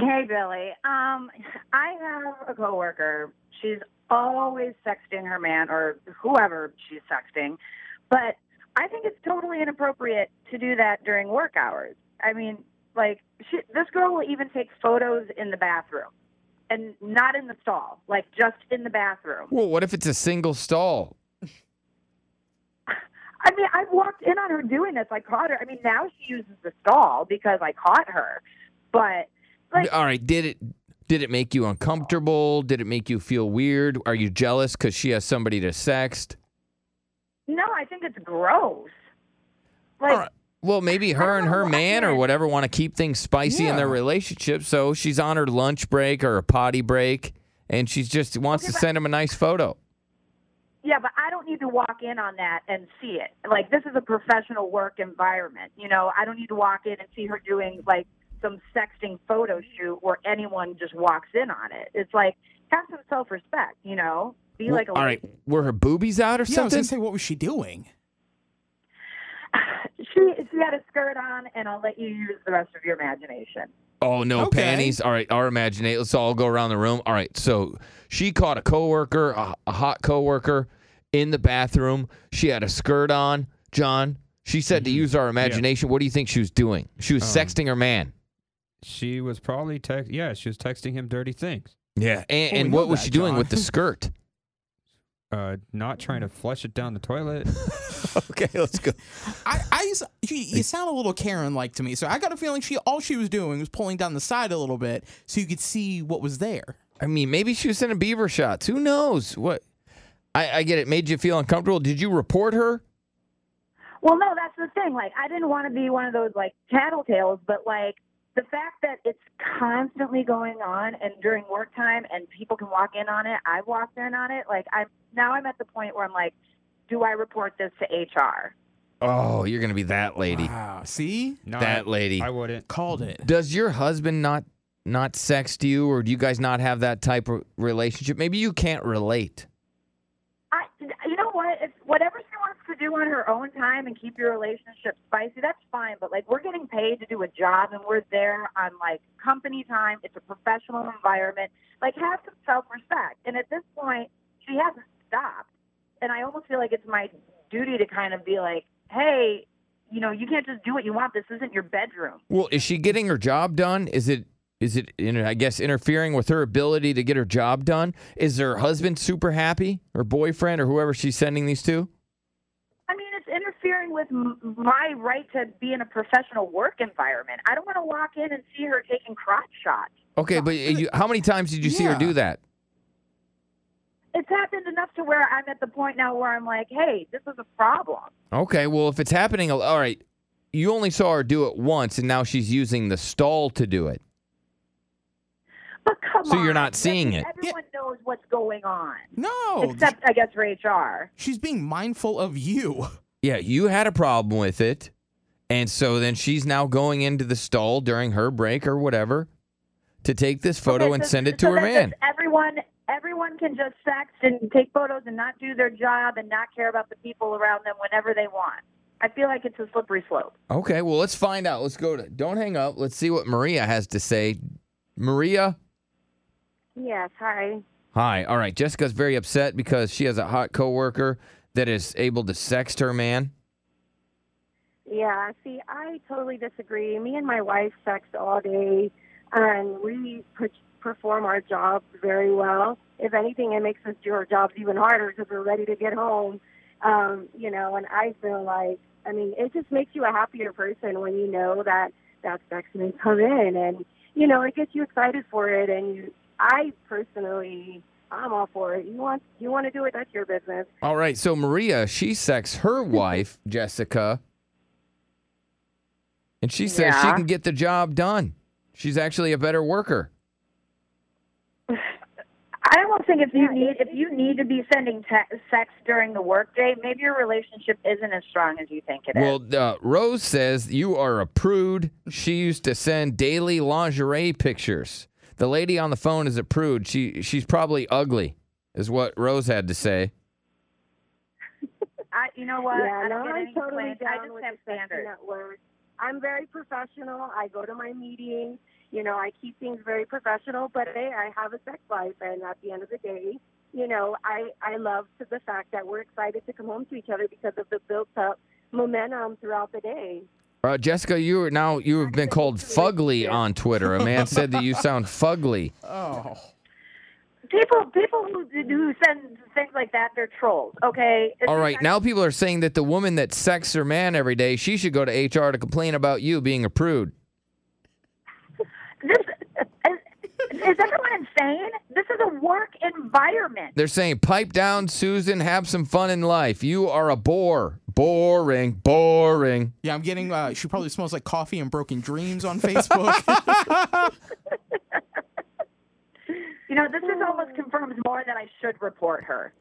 Hey, Billy. Um, I have a coworker. She's always sexting her man or whoever she's sexting, but I think it's totally inappropriate to do that during work hours. I mean, like, she, this girl will even take photos in the bathroom and not in the stall, like just in the bathroom. Well, what if it's a single stall? I mean, I've walked in on her doing this. I caught her. I mean, now she uses the stall because I caught her, but like, All right, did it did it make you uncomfortable? Did it make you feel weird? Are you jealous because she has somebody to sext? no, I think it's gross. Like, All right. Well, maybe her and her man or whatever want to keep things spicy in their relationship. So she's on her lunch break or a potty break, and she just wants Okay, to send him a nice photo. Yeah, but I don't need to walk in on that and see it. Like this is a professional work environment. You know, I don't need to walk in and see her doing like some sexting photo shoot where anyone just walks in on it. It's like have some self respect, you know? Be like a All right, lady. were her boobies out or Yeah, I was something? gonna say, what was she doing? She she had a skirt on and I'll let you use the rest of your imagination. Oh no, Okay. panties. All right, our imagination. Let's all go around the room. All right, so she caught a coworker, a, a hot coworker, in the bathroom. She had a skirt on. John, she said to use our imagination. What do you think she was doing? She was Um, sexting her man. She was probably text. Yeah, she was texting him dirty things. Yeah, and, and we what was that, she doing John. with the skirt? Uh, not trying to flush it down the toilet. okay, let's go. I, I s- you, you sound a little Karen like to me, so I got a feeling she all she was doing was pulling down the side a little bit so you could see what was there. I mean, maybe she was sending beaver shots. Who knows? What? I, I get it. Made you feel uncomfortable. Did you report her? Well, no, that's the thing. Like, I didn't want to be one of those like tattletales, but like the fact that it's constantly going on and during work time and people can walk in on it, I've walked in on it. Like, I'm now I'm at the point where I'm like, do I report this to HR? Oh, you're gonna be that lady. Wow. See? No, That I- lady. I wouldn't. Called it. Does your husband not not sext you, or do you guys not have that type of relationship? Maybe you can't relate. I, you know what? If whatever she wants to do on her own time and keep your relationship spicy, that's fine. But like, we're getting paid to do a job, and we're there on like company time. It's a professional environment. Like, have some self-respect. And at this point, she hasn't stopped, and I almost feel like it's my duty to kind of be like, hey, you know, you can't just do what you want. This isn't your bedroom. Well, is she getting her job done? Is it is it I guess interfering with her ability to get her job done? Is her husband super happy, or boyfriend, or whoever she's sending these to? I mean, it's interfering with m- my right to be in a professional work environment. I don't want to walk in and see her taking crotch shots. Okay, but you, how many times did you see her Yeah. do that? it's happened enough to where I'm at the point now where I'm like, hey, this is a problem. Okay, well, if it's happening, all right. You only saw her do it once, and now she's using the stall to do it. But come So on. you're not seeing it. Everyone knows what's going on. No. Except, I guess, for HR. she's being mindful of you. Yeah, you had a problem with it. And so then she's now going into the stall during her break or whatever to take this photo Okay, and send it to so her man. Everyone, everyone can just sext and take photos and not do their job and not care about the people around them whenever they want. I feel like it's a slippery slope. Okay, well, let's find out. Let's go to, don't hang up. Let's see what Maria has to say. Maria? Yes, hi. Hi. All right. Jessica's very upset because she has a hot coworker that is able to sext her man. Yeah, see, I totally disagree. Me and my wife sex all day, and we per- perform our jobs very well. If anything, it makes us do our jobs even harder because we're ready to get home. Um, you know, and I feel like, I mean, it just makes you a happier person when you know that that sex may come in, and you know, it gets you excited for it. And you, I personally, I'm all for it. You want, you want to do it? That's your business. All right. So Maria, she sexts her wife, Jessica, and she says she can get the job done. She's actually a better worker. I almost think if you need if you need to be sending te- sex during the workday, maybe your relationship isn't as strong as you think it is. Well, uh, Rose says you are a prude. She used to send daily lingerie pictures. The lady on the phone is a prude. She she's probably ugly, is what Rose had to say. I, you know what? Yeah, I no, don't get I'm any totally down I just with have the standards. at. I'm very professional. I go to my meetings. You know, I keep things very professional, but hey, I have a sex life, and at the end of the day, you know, I I love to the fact that we're excited to come home to each other because of the built up momentum throughout the day. Uh, Jessica, you are now you have been called fugly on Twitter. A man said that you sound fugly. Oh. People, people who, who send things like that, they're trolls. Okay. It's All right, now people are saying that the woman that sexts her man every day, she should go to HR to complain about you being a prude. This is, is everyone insane? This is a work environment. They're saying, pipe down, Susan, have some fun in life. You are a bore. Boring, boring. Yeah, I'm getting. Uh, she probably smells like coffee and broken dreams on Facebook. You know, this is almost confirms more that I should report her.